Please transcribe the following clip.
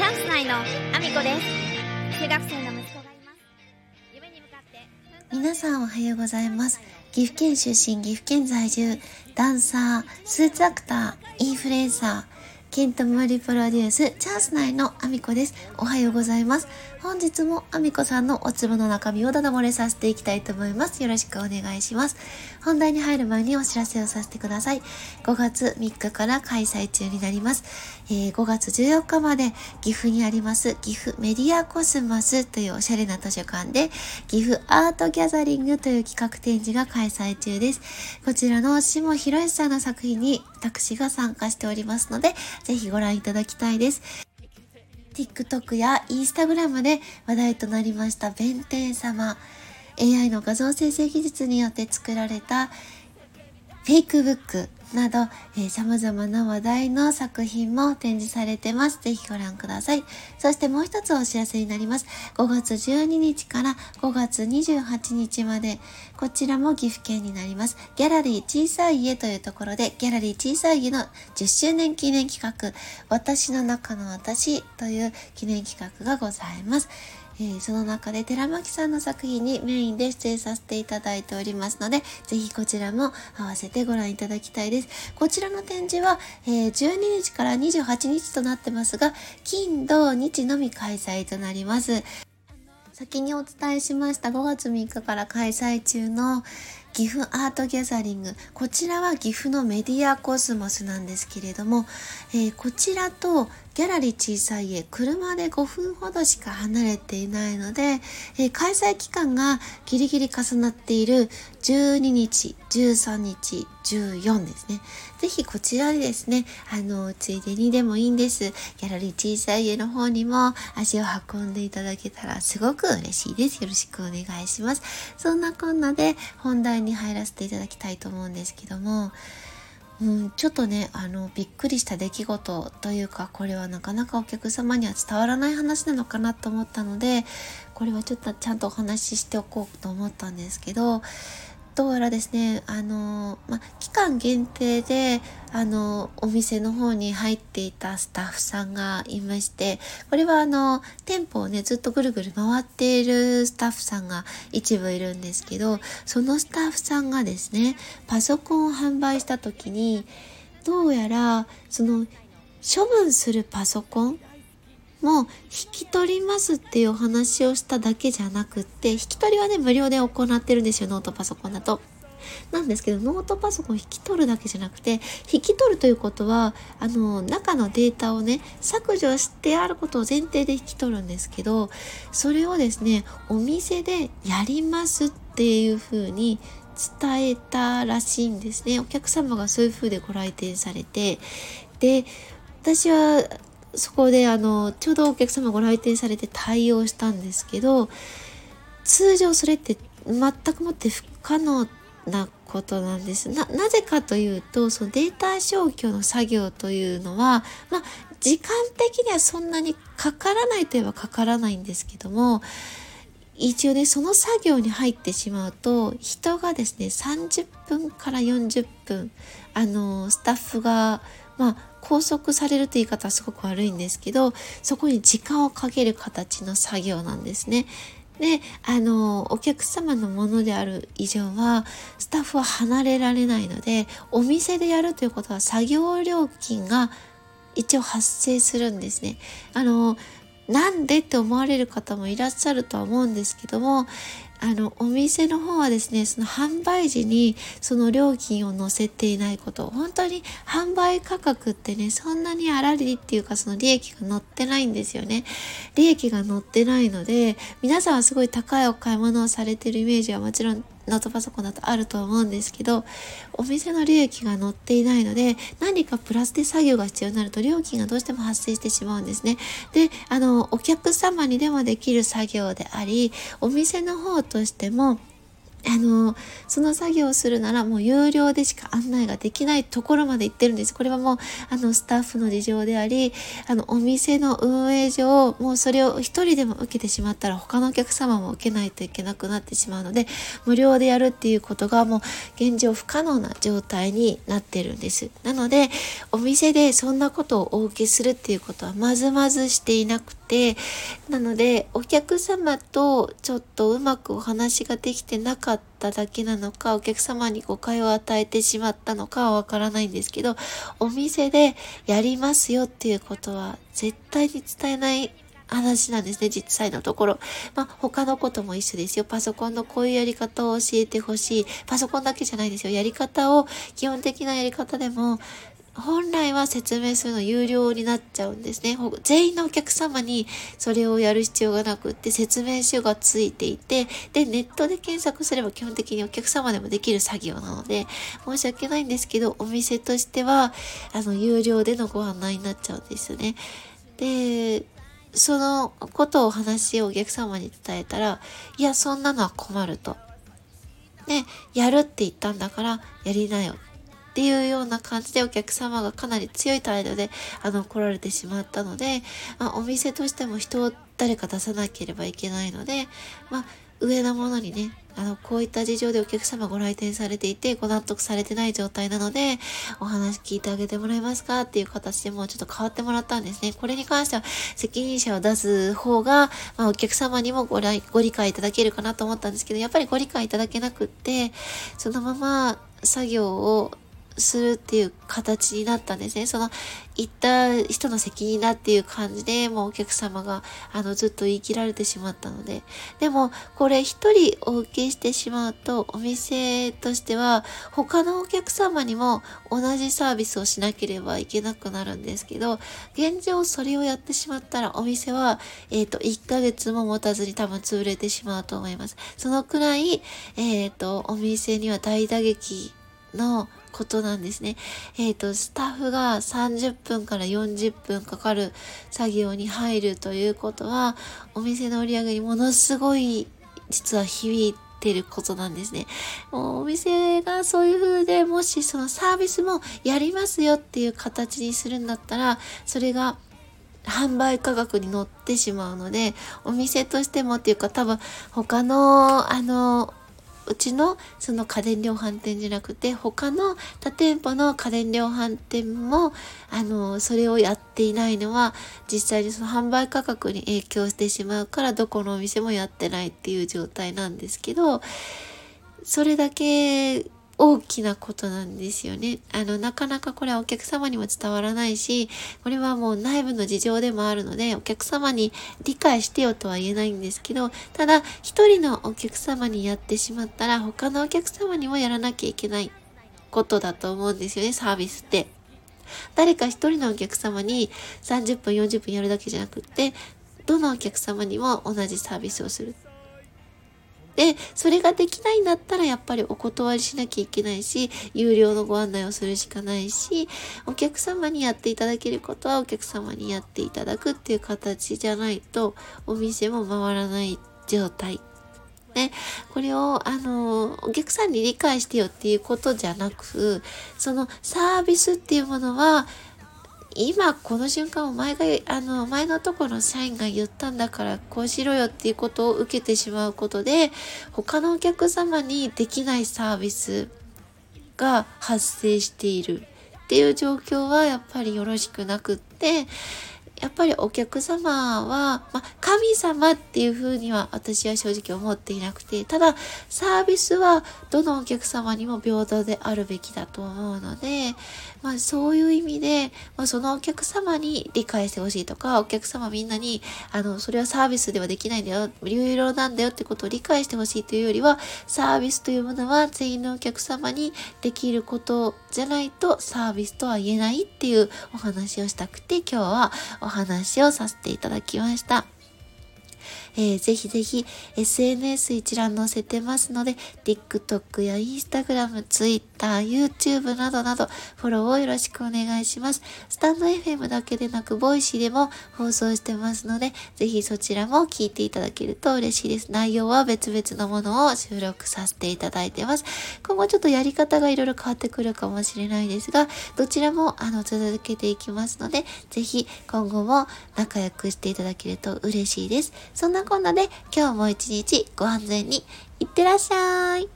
チャンス内のアミコです中学生の息子がいます夢に向かって皆さんおはようございます。岐阜県出身、岐阜県在住、ダンサー、スーツアクター、インフルエンサー、ケントモリプロデュース、チャンス内のアミコです。おはようございます。本日もアミコさんのお粒の中身をダダ漏れさせていきたいと思います。よろしくお願いします。本題に入る前にお知らせをさせてください。5月3日から開催中になります。えー5月14日まで岐阜にあります岐阜メディアコスモスというおしゃれな図書館で岐阜アートギャザリングという企画展示が開催中です。こちらの下博さんの作品に私が参加しておりますので、ぜひご覧いただきたいです。TikTok や Instagram で話題となりました弁天様 AI の画像生成技術によって作られたフェイクブックなど、えー、様々な話題の作品も展示されてます。ぜひご覧ください。そしてもう一つお知らせになります。5月12日から5月28日まで、こちらも岐阜県になります。ギャラリー小さい家というところで、ギャラリー小さい家の10周年記念企画、私の中の私という記念企画がございます。えーその中で寺巻さんの作品にメインで出演させていただいておりますので、ぜひこちらも合わせてご覧いただきたいです。こちらの展示は、えー12日から28日となってますが、金、土、日のみ開催となります。先にお伝えしました5月3日から開催中の岐阜アートギャザリング。こちらは岐阜のメディアコスモスなんですけれども、えーこちらとギャラリー小さい家、車で5分ほどしか離れていないので、えー開催期間がギリギリ重なっている12日、13日、14ですね。ぜひこちらでですね、あの、ついでにでもいいんです。ギャラリー小さい家の方にも足を運んでいただけたらすごく嬉しいです。よろしくお願いします。そんなこんなで本題に入らせていただきたいと思うんですけども、うん、ちょっとね、あの、びっくりした出来事というか、これはなかなかお客様には伝わらない話なのかなと思ったので、これはちょっとちゃんとお話ししておこうと思ったんですけど、どうやらですね、あの、ま、期間限定で、あの、お店の方に入っていたスタッフさんがいまして、これはあの、店舗をね、ずっとぐるぐる回っているスタッフさんが一部いるんですけど、そのスタッフさんがですね、パソコンを販売した時に、どうやら、その、処分するパソコンもう引き取りますっていうお話をしただけじゃなくって、引き取りはね、無料で行ってるんですよ、ノートパソコンだと。なんですけど、ノートパソコン引き取るだけじゃなくて、引き取るということは、あの、中のデータをね、削除してあることを前提で引き取るんですけど、それをですね、お店でやりますっていう風に伝えたらしいんですね。お客様がそういう風でご来店されて、で、私はそこであのちょうどお客様ご来店されて対応したんですけど通常それって全くもって不可能なことなんです。なぜかというとそのデータ消去の作業というのはまあ時間的にはそんなにかからないといえばかからないんですけども一応ねその作業に入ってしまうと人がですね30分から40分あのスタッフがまあ拘束されるという言い方はすごく悪いんですけどそこに時間をかける形の作業なんですね。であのお客様のものである以上はスタッフは離れられないのでお店でやるということは作業料金が一応発生するんですね。あのなんでって思われる方もいらっしゃるとは思うんですけどもあのお店の方はですねその販売時にその料金を載せていないこと本当に販売価格ってねそんなに粗利っていうかその利益が載ってないんですよね。利益が載ってないので皆さんはすごい高いお買い物をされてるイメージはもちろんノートパソコンだとあると思うんですけどお店の利益が載っていないので何かプラスで作業が必要になると料金がどうしても発生してしまうんですね。であのお客様にでもできる作業でありお店の方としてもあの、その作業をするならもう有料でしか案内ができないところまで行ってるんです。これはもう、あの、スタッフの事情であり、あの、お店の運営上、もうそれを一人でも受けてしまったら他のお客様も受けないといけなくなってしまうので、無料でやるっていうことがもう現状不可能な状態になってるんです。なので、お店でそんなことをお受けするっていうことはまずまずしていなくて、なので、お客様とちょっとうまくお話ができてなかったかっただけなのか、お客様に誤解を与えてしまったのかはわからないんですけど、お店でやりますよっていうことは絶対に伝えない話なんですね、実際のところ。まあ、他のことも一緒ですよ。パソコンのこういうやり方を教えてほしい。パソコンだけじゃないですよ。やり方を、基本的なやり方でも、本来は説明するの有料になっちゃうんですね。全員のお客様にそれをやる必要がなくって説明書がついていて、で、ネットで検索すれば基本的にお客様でもできる作業なので、申し訳ないんですけど、お店としては、あの、有料でのご案内になっちゃうんですよね。で、そのことを話をお客様に伝えたら、いや、そんなのは困ると。ね、やるって言ったんだからやりなよっていうような感じでお客様がかなり強い態度であの来られてしまったので、まあ、お店としても人を誰か出さなければいけないので、まあ、上のものにね、あの、こういった事情でお客様ご来店されていて、ご納得されてない状態なので、お話聞いてあげてもらえますかっていう形でもうちょっと変わってもらったんですね。これに関しては責任者を出す方が、まあ、お客様にもごご理解いただけるかなと思ったんですけど、やっぱりご理解いただけなくって、そのまま作業をするっていう形になったんですね。その、行った人の責任だっていう感じで、もうお客様が、あの、ずっと言い切られてしまったので。でも、これ一人お受けしてしまうと、お店としては、他のお客様にも同じサービスをしなければいけなくなるんですけど、現状それをやってしまったら、お店は、えっ、ー、と、1ヶ月も持たずに多分潰れてしまうと思います。そのくらい、えっ、ー、と、お店には大打撃のことなんですね。えっ、ー、と、スタッフが30分から40分かかる作業に入るということは、お店の売り上げにものすごい実は響いてることなんですね。もうお店がそういう風でもしそのサービスもやりますよっていう形にするんだったら、それが販売価格に乗ってしまうので、お店としてもっていうか多分他のあのうちのその家電量販店じゃなくて他の他店舗の家電量販店もあのそれをやっていないのは実際にその販売価格に影響してしまうからどこのお店もやってないっていう状態なんですけどそれだけ大きなことなんですよね。あの、なかなかこれはお客様にも伝わらないし、これはもう内部の事情でもあるので、お客様に理解してよとは言えないんですけど、ただ、一人のお客様にやってしまったら、他のお客様にもやらなきゃいけないことだと思うんですよね、サービスって。誰か一人のお客様に30分、40分やるだけじゃなくって、どのお客様にも同じサービスをする。で、それができないんだったらやっぱりお断りしなきゃいけないし、有料のご案内をするしかないし、お客様にやっていただけることはお客様にやっていただくっていう形じゃないと、お店も回らない状態。ね、これを、あの、お客さんに理解してよっていうことじゃなく、そのサービスっていうものは、今この瞬間お前があの前のところの社員が言ったんだからこうしろよっていうことを受けてしまうことで他のお客様にできないサービスが発生しているっていう状況はやっぱりよろしくなくってやっぱりお客様は、ま、神様っていうふうには私は正直思っていなくて、ただサービスはどのお客様にも平等であるべきだと思うので、まあそういう意味で、まあ、そのお客様に理解してほしいとか、お客様みんなに、あの、それはサービスではできないんだよ、有料なんだよってことを理解してほしいというよりは、サービスというものは全員のお客様にできることじゃないとサービスとは言えないっていうお話をしたくて、今日はお話をさせていただきました。えー、ぜひぜひ SNS 一覧載せてますので、TikTok や Instagram、Twitter、YouTube などなどフォローをよろしくお願いします。スタンド FM だけでなく、 Voicy でも放送してますので、ぜひそちらも聞いていただけると嬉しいです。内容は別々のものを収録させていただいてます。今後ちょっとやり方がいろいろ変わってくるかもしれないですが、どちらもあの続けていきますので、ぜひ今後も仲良くしていただけると嬉しいです。そんなこんなで今日も一日ご安全にいってらっしゃい。